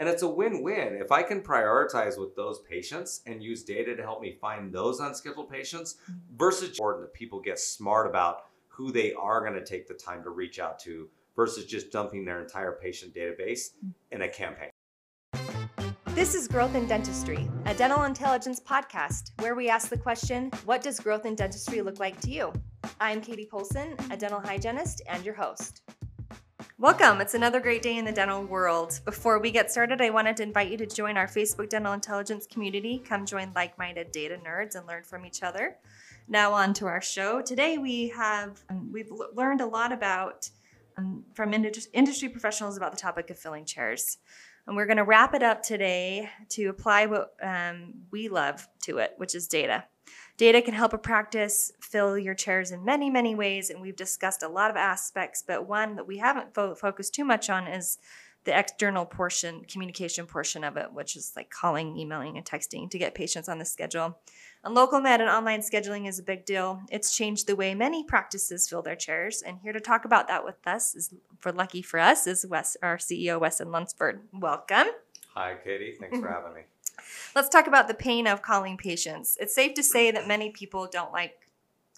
And it's a win win. If I can prioritize with those patients and use data to help me find those unscheduled patients mm-hmm. versus important that people get smart about who they are going to take the time to reach out to versus just dumping their entire patient database mm. in a campaign. This is Growth in Dentistry, a dental intelligence podcast where we ask the question What does growth in dentistry look like to you? I'm Katie Polson, a dental hygienist and your host. Welcome. It's another great day in the dental world. Before we get started, I wanted to invite you to join our Facebook Dental Intelligence community. Come join like minded data nerds and learn from each other. Now, on to our show. Today, we have um, we've learned a lot about um, from indus- industry professionals about the topic of filling chairs. And we're going to wrap it up today to apply what um, we love to it, which is data. Data can help a practice fill your chairs in many, many ways, and we've discussed a lot of aspects, but one that we haven't fo- focused too much on is the external portion, communication portion of it, which is like calling, emailing, and texting to get patients on the schedule. And LocalMed and online scheduling is a big deal. It's changed the way many practices fill their chairs. And here to talk about that with us is, for lucky for us, is Wes, our CEO, Weston Lunsford. Welcome. Hi, Katie. Thanks for having me. Let's talk about the pain of calling patients. It's safe to say that many people don't like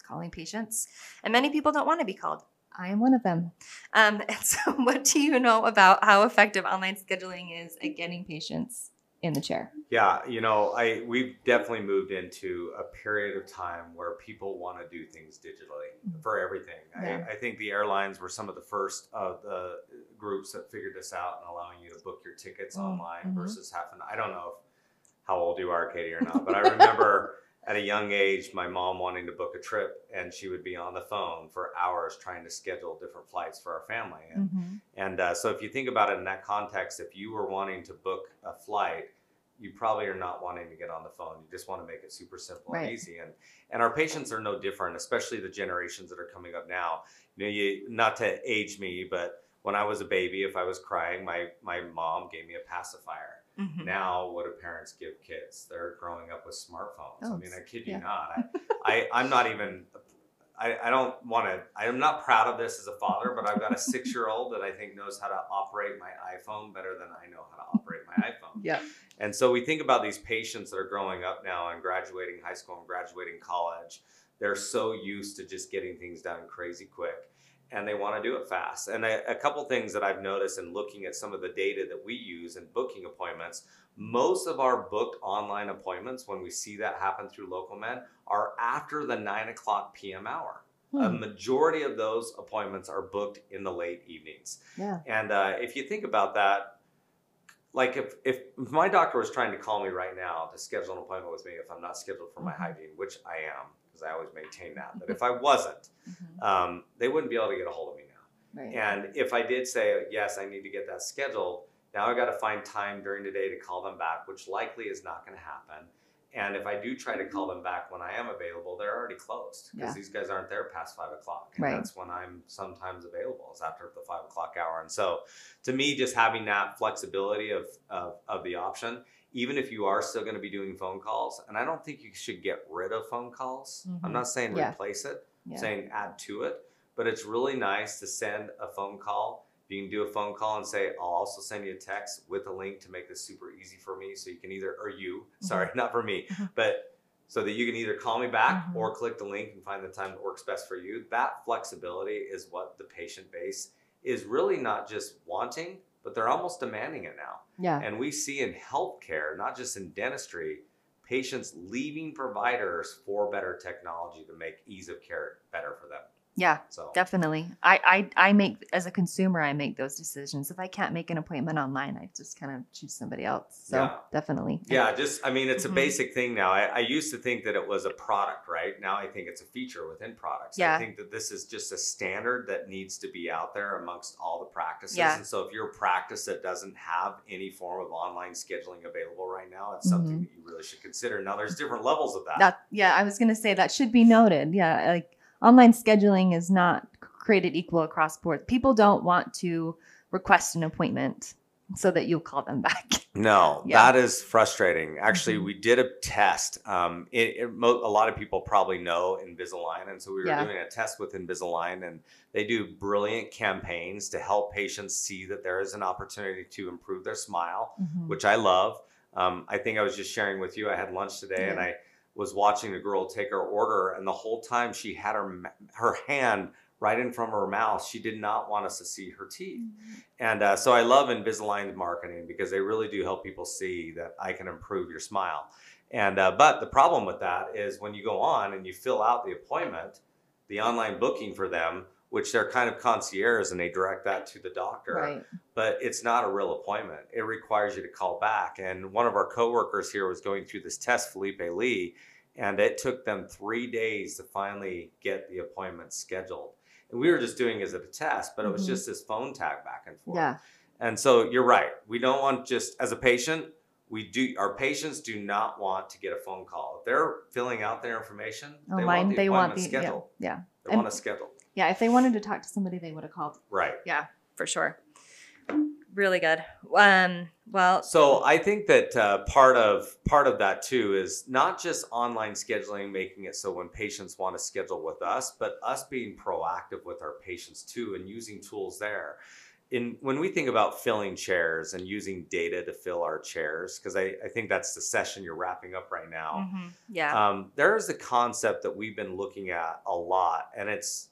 calling patients, and many people don't want to be called. I am one of them. Um, and so, what do you know about how effective online scheduling is at getting patients in the chair? Yeah, you know, I we've definitely moved into a period of time where people want to do things digitally for everything. Yeah. I, I think the airlines were some of the first of the groups that figured this out and allowing you to book your tickets Mm, online mhm. versus having. I don't know if, how old you are, Katie, or not, but I remember at a young age my mom wanting to book a trip and she would be on the phone for hours trying to schedule different flights for our family. And Mm-hmm. and uh, so, if you think about it in that context, if you were wanting to book a flight, you probably are not wanting to get on the phone. You just want to make it super simple Right. and easy. And and our patients are no different, especially the generations that are coming up now. You know, you not to age me, but when I was a baby, if I was crying, my my mom gave me a pacifier. Mm-hmm. Now, what do parents give kids? They're growing up with smartphones. Oh, I mean, I kid you yeah. not. I, I I'm not even. I, I don't want to. I'm not proud of this as a father, but I've got a six year old that I think knows how to operate my iPhone better than I know how to operate my iPhone. Yeah. And so we think about these patients that are growing up now and graduating high school and graduating college. They're so used to just getting things done crazy quick and they want to do it fast. And a, a couple things that I've noticed in looking at some of the data that we use in booking appointments, most of our booked online appointments, when we see that happen through LocalMed, are after the nine o'clock p.m. hour. A Hmm. majority of those appointments are booked in the late evenings. Yeah. And uh, if you think about that, like if, if if my doctor was trying to call me right now to schedule an appointment with me if I'm not scheduled for my hygiene, which I am because I always maintain that. But if I wasn't, Mhm. um, they wouldn't be able to get a hold of me now. Right. And if I did say yes, I need to get that scheduled, now I got to find time during the day to call them back, which likely is not going to happen. And if I do try to call them back when I am available, they're already closed because Yeah. these guys aren't there past five o'clock. And Right. that's when I'm sometimes available is after the five o'clock hour. And so to me, just having that flexibility of, of, of the option, even if you are still going to be doing phone calls, and I don't think you should get rid of phone calls. Mhm. I'm not saying Yeah. replace it, Yeah. I'm saying add to it, but it's really nice to send a phone call. You can do a phone call and say, I'll also send you a text with a link to make this super easy for me. So you can either, or you, sorry, not for me, Mhm. but so that you can either call me back Mhm. or click the link and find the time that works best for you. That flexibility is what the patient base is really not just wanting, but they're almost demanding it now. yeah. And we see in healthcare, not just in dentistry, patients leaving providers for better technology to make ease of care better for them. Yeah. So Definitely. I, I I make as a consumer I make those decisions. If I can't make an appointment online, I just kind of choose somebody else. So Yeah. definitely. yeah, just I mean, it's Mhm. a basic thing now. I, I used to think that it was a product, right? Now I think it's a feature within products. Yeah. I think that this is just a standard that needs to be out there amongst all the practices. Yeah. And so if you're a practice that doesn't have any form of online scheduling available right now, it's Mhm. something that you really should consider. Now there's different levels of that. That yeah, I was gonna say that should be noted. Yeah, like online scheduling is not created equal across board. People don't want to request an appointment so that you'll call them back. No, Yeah. that is frustrating. Actually, Mhm. we did a test. Um, it, it, mo- a lot of people probably know Invisalign, and so we were Yeah. doing a test with Invisalign, and they do brilliant campaigns to help patients see that there is an opportunity to improve their smile, Mhm. which I love. Um, I think I was just sharing with you. I had lunch today, and I was watching the girl take her order, and the whole time she had her her hand right in front of her mouth. She did not want us to see her teeth. And uh, so I love Invisalign marketing because they really do help people see that I can improve your smile. And uh, but the problem with that is when you go on and you fill out the appointment, the online booking for them, which they're kind of concierge and they direct that to the doctor, Right. but it's not a real appointment. It requires you to call back. And one of our coworkers here was going through this test, Felipe Lee, and it took them three days to finally get the appointment scheduled. And we were just doing it as a test, but it was Mhm. just this phone tag back and forth. Yeah. And so you're right. We don't want just as a patient, we do our patients do not want to get a phone call. If they're filling out their information, they Online, want the they want appointment the scheduled. yeah, yeah, They And- want to schedule. Yeah. If they wanted to talk to somebody, they would have called. Right. Yeah, for sure. Really good. Um. Well. So I think that uh, part of part of that too is not just online scheduling, making it so when patients want to schedule with us, but us being proactive with our patients too, and using tools there. In when we think about filling chairs and using data to fill our chairs, because I, I think that's the session you're wrapping up right now. mhm, Yeah. Um, there is a concept that we've been looking at a lot, and it's,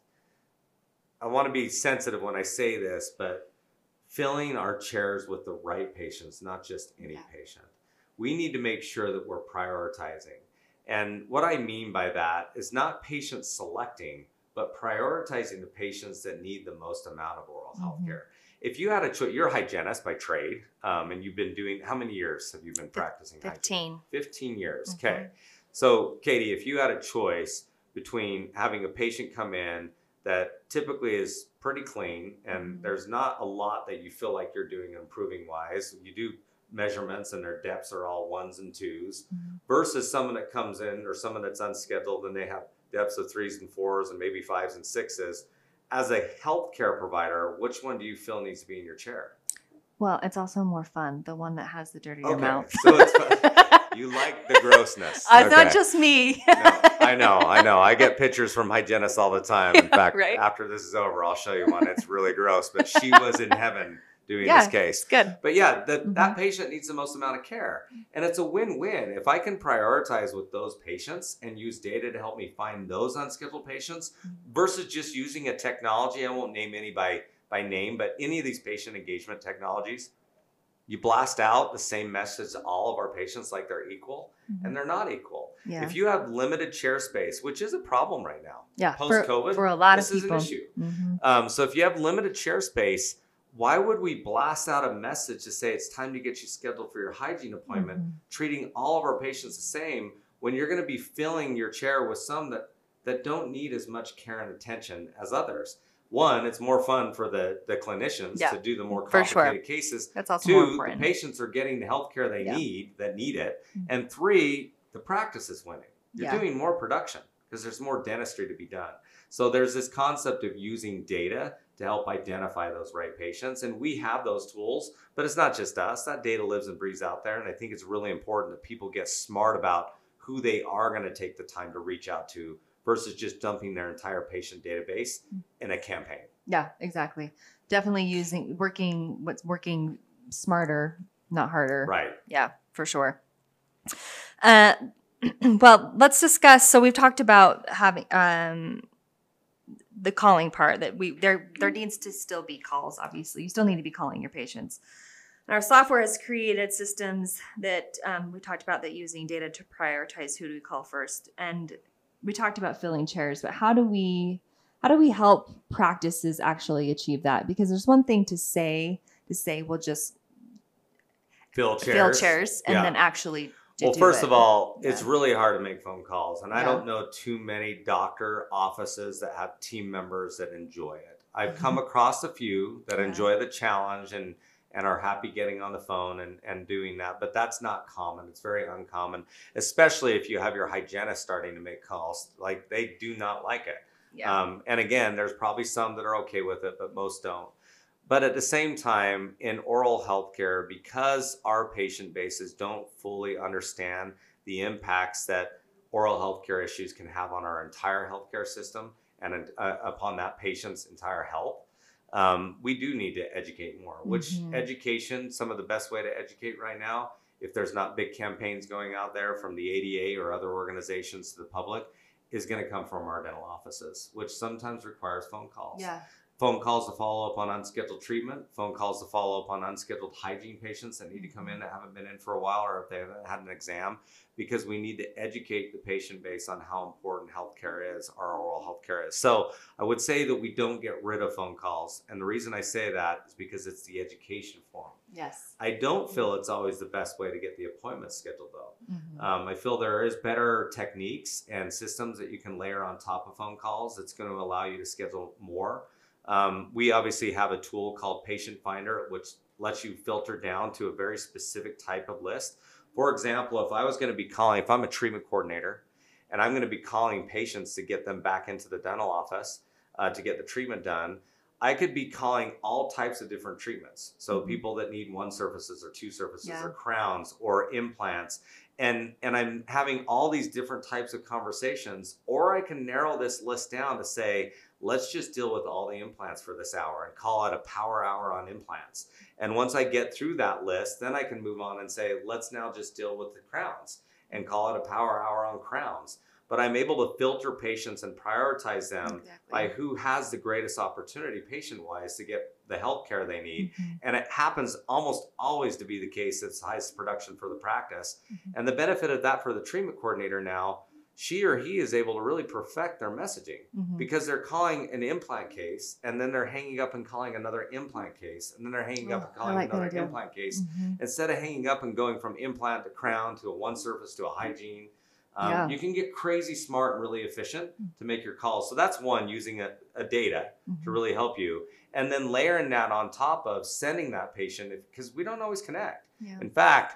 I want to be sensitive when I say this, but filling our chairs with the right patients, not just any Yeah. patient. We need to make sure that we're prioritizing. And what I mean by that is not patient selecting, but prioritizing the patients that need the most amount of oral health Mhm. care. If you had a choice, you're a hygienist by trade, um, and you've been doing, how many years have you been practicing hygiene? Fifteen. 15 years. Mhm. Okay. So, Katie, if you had a choice between having a patient come in that typically is pretty clean and there's not a lot that you feel like you're doing improving wise, you do measurements and their depths are all ones and 2s Mhm. versus someone that comes in or someone that's unscheduled and they have depths of threes and fours and maybe fives and sixes. As a healthcare provider, which one do you feel needs to be in your chair? Well, it's also more fun. The one that has the dirtier Okay, mouth. so it's fun. You like the grossness. It's not just me. No, I know, I know. I get pictures from hygienists all the time. In fact, Right. after this is over, I'll show you one. It's really gross, but she was in heaven doing Yeah. this case. Good. But yeah, that Mhm. that patient needs the most amount of care. And it's a win-win. If I can prioritize with those patients and use data to help me find those unscheduled patients Mm-hmm. versus just using a technology, I won't name any by by name, but any of these patient engagement technologies, you blast out the same message to all of our patients like they're equal, and they're not equal. Mm-hmm. Yeah. If you have limited chair space, which is a problem right now, yeah. post-COVID, for a lot this of is an people. issue. Mhm. Um, so if you have limited chair space, why would we blast out a message to say it's time to get you scheduled for your hygiene appointment, Mhm. treating all of our patients the same when you're going to be filling your chair with some that that don't need as much care and attention as others? One, it's more fun for the the clinicians Yeah, to do the more for sure. complicated cases. That's also Two, the patients are getting the health care they Yeah. need that need it. Mhm. And three, the practice is winning. You're Yeah. doing more production because there's more dentistry to be done. So there's this concept of using data to help identify those right patients. And we have those tools, but it's not just us. That data lives and breathes out there. And I think it's really important that people get smart about who they are going to take the time to reach out to versus just dumping their entire patient database in a campaign. Yeah, exactly. Definitely using working what's working smarter, not harder. Right. Yeah, for sure. Uh, well, let's discuss. So we've talked about having um, the calling part that we there there needs to still be calls. Obviously, you still need to be calling your patients. And our software has created systems that um, we talked about that using data to prioritize who do we call first. And we talked about filling chairs, but how do we how do we help practices actually achieve that? Because there's one thing to say to say we'll just Fill chairs. fill chairs and Yeah. then actually Well, first it. of all, it's really hard to make phone calls, and I don't know too many doctor offices that have team members that enjoy it. I've come mm-hmm. across a few that Yeah. enjoy the challenge and and are happy getting on the phone and, and doing that, but that's not common. It's very uncommon, especially if you have your hygienist starting to make calls. Like they do not like it. yeah. Um, and again, there's probably some that are okay with it, but most don't. But at the same time, in oral healthcare, because our patient bases don't fully understand the impacts that oral healthcare issues can have on our entire healthcare system and uh, upon that patient's entire health, um, we do need to educate more. Which Mhm. education, some of the best way to educate right now, if there's not big campaigns going out there from the ADA or other organizations to the public, is going to come from our dental offices, which sometimes requires phone calls Yeah. Phone calls to follow up on unscheduled treatment, phone calls to follow up on unscheduled hygiene patients that need to come in that haven't been in for a while or if they haven't had an exam, because we need to educate the patient based on how important healthcare is, our oral healthcare is. So I would say that we don't get rid of phone calls. And the reason I say that is because it's the education form. Yes. I don't feel it's always the best way to get the appointment scheduled though. Mhm. Um, I feel there is better techniques and systems that you can layer on top of phone calls that's going to allow you to schedule more. Um, we obviously have a tool called Patient Finder, which lets you filter down to a very specific type of list. For example, if I was going to be calling, if I'm a treatment coordinator and I'm going to be calling patients to get them back into the dental office uh, to get the treatment done, I could be calling all types of different treatments. So Mhm. people that need one surfaces or two surfaces Yeah. or crowns or implants. And and I'm having all these different types of conversations, or I can narrow this list down to say, let's just deal with all the implants for this hour and call it a power hour on implants. And once I get through that list, then I can move on and say, let's now just deal with the crowns and call it a power hour on crowns. But I'm able to filter patients and prioritize them Exactly. by who has the greatest opportunity patient wise to get the health care they need. Mhm. And it happens almost always to be the case it's highest production for the practice. Mhm. And the benefit of that for the treatment coordinator now, she or he is able to really perfect their messaging Mhm. because they're calling an implant case and then they're hanging up and calling another implant case and then they're hanging up Oh, and calling like another implant case Mhm. instead of hanging up and going from implant to crown to a one surface to a hygiene um, Yeah. you can get crazy smart and really efficient to make your calls so that's one using a, a data to Mhm. really help you and then layering that on top of sending that patient because we don't always connect Yeah. in fact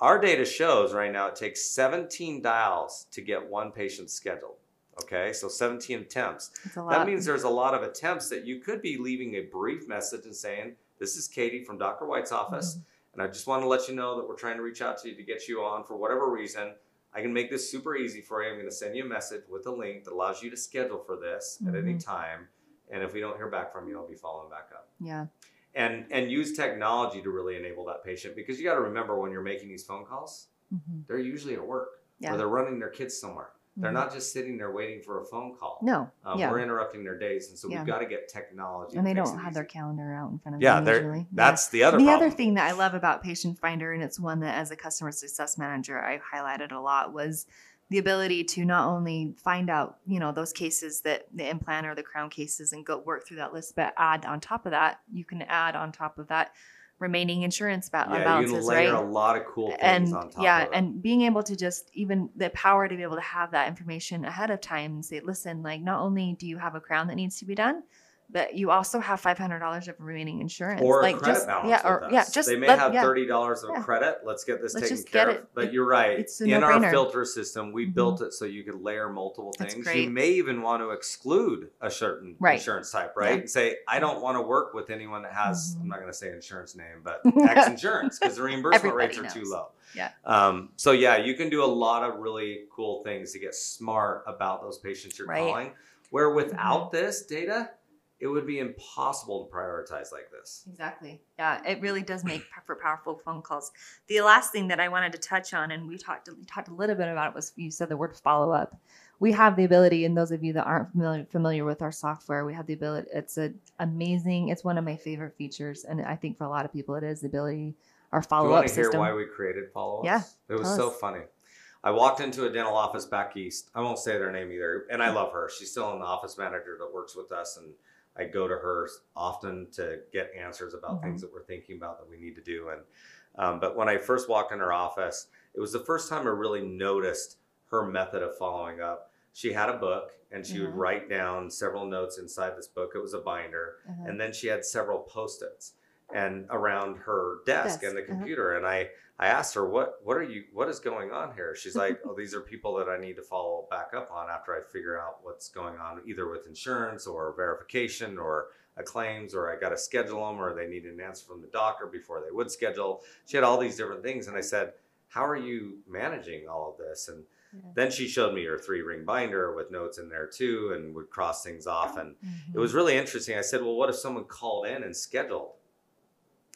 our data shows right now it takes 17 dials to get one patient scheduled okay so 17 attempts It's a lot. that means there's a lot of attempts that you could be leaving a brief message and saying, This is Katie from Dr. White's office, Mhm. and I just want to let you know that we're trying to reach out to you to get you on for whatever reason. I can make this super easy for you. I'm going to send you a message with a link that allows you to schedule for this at any Mhm. time. And if we don't hear back from you, I'll be following back up. Yeah. And and use technology to really enable that patient because you got to remember when you're making these phone calls, Mhm. they're usually at work Yeah. or they're running their kids somewhere. They're Mhm. not just sitting there waiting for a phone call. No. Um, yeah. We're interrupting their days, and so Yeah. we've got to get technology. and they don't have their calendar out in front of Yeah, them usually. Yeah. that's the other the problem. other thing that I love about Patient Finder, and it's one that as a customer success manager I highlighted a lot, was the ability to not only find out, you know, those cases that the implant or the crown cases and go work through that list, but add on top of that, you can add on top of that remaining insurance ba- yeah, you balances, right? a lot of cool things and on top yeah and being able to just even the power to be able to have that information ahead of time and say listen like not only do you have a crown that needs to be done but you also have $500 of remaining insurance or like a credit just balance yeah with or us. yeah just they may let- have thirty dollars of Yeah. credit. Let's get this Let's taken care of. it. But you're right. it's a In our no-brainer. filter system, we Mhm. built it so you could layer multiple That's things. great. You may even want to exclude a certain Right. insurance type, right? Yeah. And say, I don't want to work with anyone that has. Mhm. I'm not going to say insurance name, but X insurance because the reimbursement Everybody rates are too low. Yeah. Um, so yeah, you can do a lot of really cool things to get smart about those patients you're Right. Mm-hmm. calling. Where without this data, it would be impossible to prioritize like this. Exactly. Yeah, it really does make for powerful phone calls. The last thing that I wanted to touch on, and we talked we talked a little bit about it, was you said the word follow up. We have the ability, and those of you that aren't familiar familiar with our software, we have the ability. It's a amazing. It's one of my favorite features, and I think for a lot of people, it is the ability. Our Do you follow want up to hear system. why we created follow ups? Yeah, It was so funny. I walked into a dental office back east. I won't say their name either. And I love her. She's still an office manager that works with us. And I go to her often to get answers about Mhm. things that we're thinking about that we need to do. And um, but when I first walked in her office, it was the first time I really noticed her method of following up. She had a book and she would Mhm. write down several notes inside this book. It was a binder Uh-huh. and then she had several post-its and around her desk, and the uh-huh. computer and i i asked her what what are you what is going on here she's like oh these are people that i need to follow back up on after i figure out what's going on either with insurance or verification or a claims or I got to schedule them or they need an answer from the doctor before they would schedule. She had all these different things. And I said, How are you managing all of this? And Yeah. then she showed me her three ring binder with notes in there too and would cross things off. And Mm-hmm. it was really interesting. I said, Well, what if someone called in and scheduled?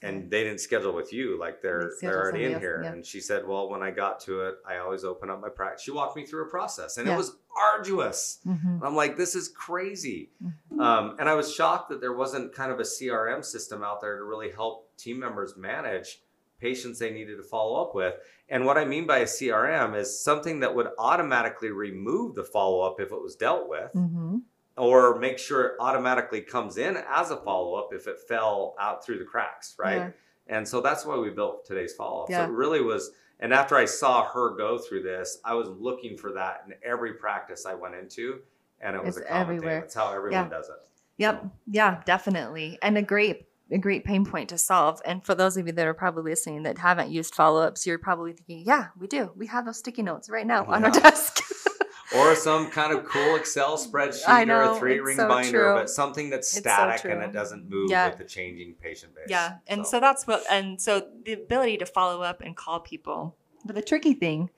And they didn't schedule with you, like they're scheduled they're already in else, here. yeah. And she said, Well, when I got to it, I always open up my practice. She walked me through a process, and Yeah. it was arduous. Mhm. I'm like, this is crazy. Mhm. Um, and I was shocked that there wasn't kind of a CRM system out there to really help team members manage patients they needed to follow up with. And what I mean by a CRM is something that would automatically remove the follow up if it was dealt with, Mhm. Or make sure it automatically comes in as a follow up if it fell out through the cracks, right? Yeah. And so that's why we built today's follow up. Yeah. So it really was. And after I saw her go through this, I was looking for that in every practice I went into, and it was It's a common everywhere. thing. That's how everyone Yeah. does it. Yep. Yeah, definitely. And a great a great pain point to solve. And for those of you that are probably listening that haven't used follow-ups, you're probably thinking, yeah, we do. We have those sticky notes right now on our desk. Or some kind of cool Excel spreadsheet I or a three ring so binder, true. but something that's It's so static and it doesn't move Yeah. with the changing patient base. Yeah, and so. that's what, and so the ability to follow up and call people. But the tricky thing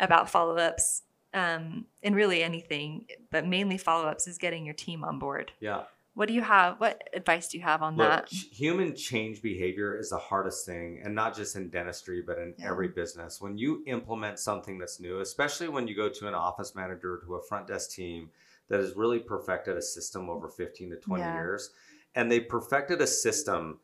about follow ups, um, and really anything, but mainly follow ups, is getting your team on board. yeah. What do you have? What advice do you have on Look, that? human change behavior is the hardest thing, and not just in dentistry, but in Yeah. every business. When you implement something that's new, especially when you go to an office manager to a front desk team that has really perfected a system over 15 to 20 Yeah. years, and they perfected a system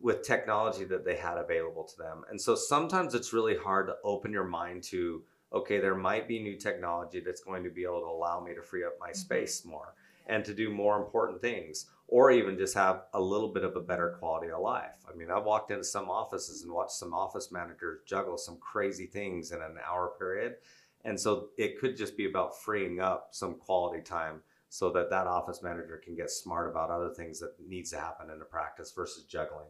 with technology that they had available to them. And so sometimes it's really hard to open your mind to, okay, there might be new technology that's going to be able to allow me to free up my Mhm. space more and to do more important things or even just have a little bit of a better quality of life. I mean, I've walked into some offices and watched some office managers juggle some crazy things in an hour period. And so it could just be about freeing up some quality time so that that office manager can get smart about other things that needs to happen in a practice versus juggling.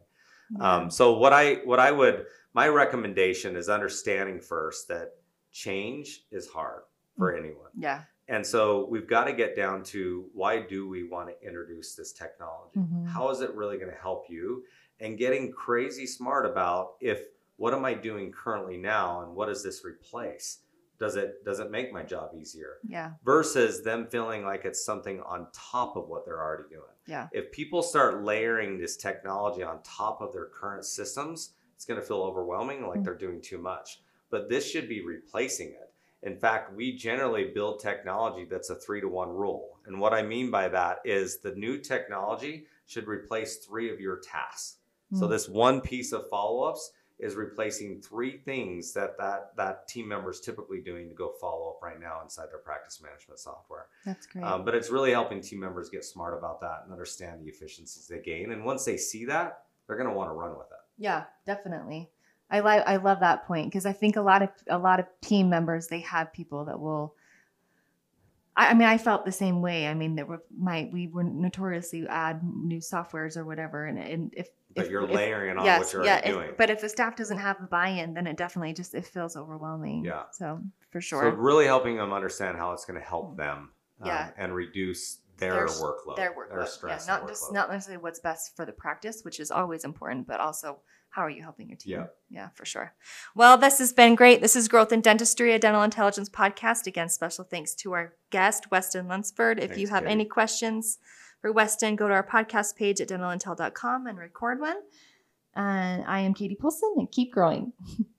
Um, so what I what I would my recommendation is understanding first that change is hard for anyone. yeah. And so we've got to get down to why do we want to introduce this technology? Mhm. How is it really going to help you? And getting crazy smart about if what am I doing currently now and what does this replace? Does it does it make my job easier? Yeah. Versus them feeling like it's something on top of what they're already doing. Yeah. If people start layering this technology on top of their current systems, it's going to feel overwhelming like Mm. they're doing too much. But this should be replacing it. In fact, we generally build technology that's a three to one rule. And what I mean by that is the new technology should replace three of your tasks. So Mm. this one piece of follow-ups is replacing three things that that that team member is typically doing to go follow up right now inside their practice management software. That's great. Um, but it's really helping team members get smart about that and understand the efficiencies they gain. And once they see that, they're going to want to run with it. Yeah, definitely. I like I love that point because I think a lot of a lot of team members they have people that will. I, I mean, I felt the same way. I mean, there were my we were notoriously add new softwares or whatever, and and if But if, you're if- layering on yes, what you're yeah. already if- doing. but if the staff doesn't have the buy-in, then it definitely just it feels overwhelming. Yeah. So for sure. So really helping them understand how it's going to help them um, Yeah. and reduce their, Their- workload, their workload, stress, yeah, not just workload. not necessarily what's best for the practice, which is always important, but also how are you helping your team? Yeah. yeah, for sure. Well, this has been great. This is Growth in Dentistry, a dental intelligence podcast. Again, special thanks to our guest, Weston Lunsford. If you have Katie. any questions for Weston, go to our podcast page at dentalintel.com and record one. And I am Katie Poulsen, and keep growing.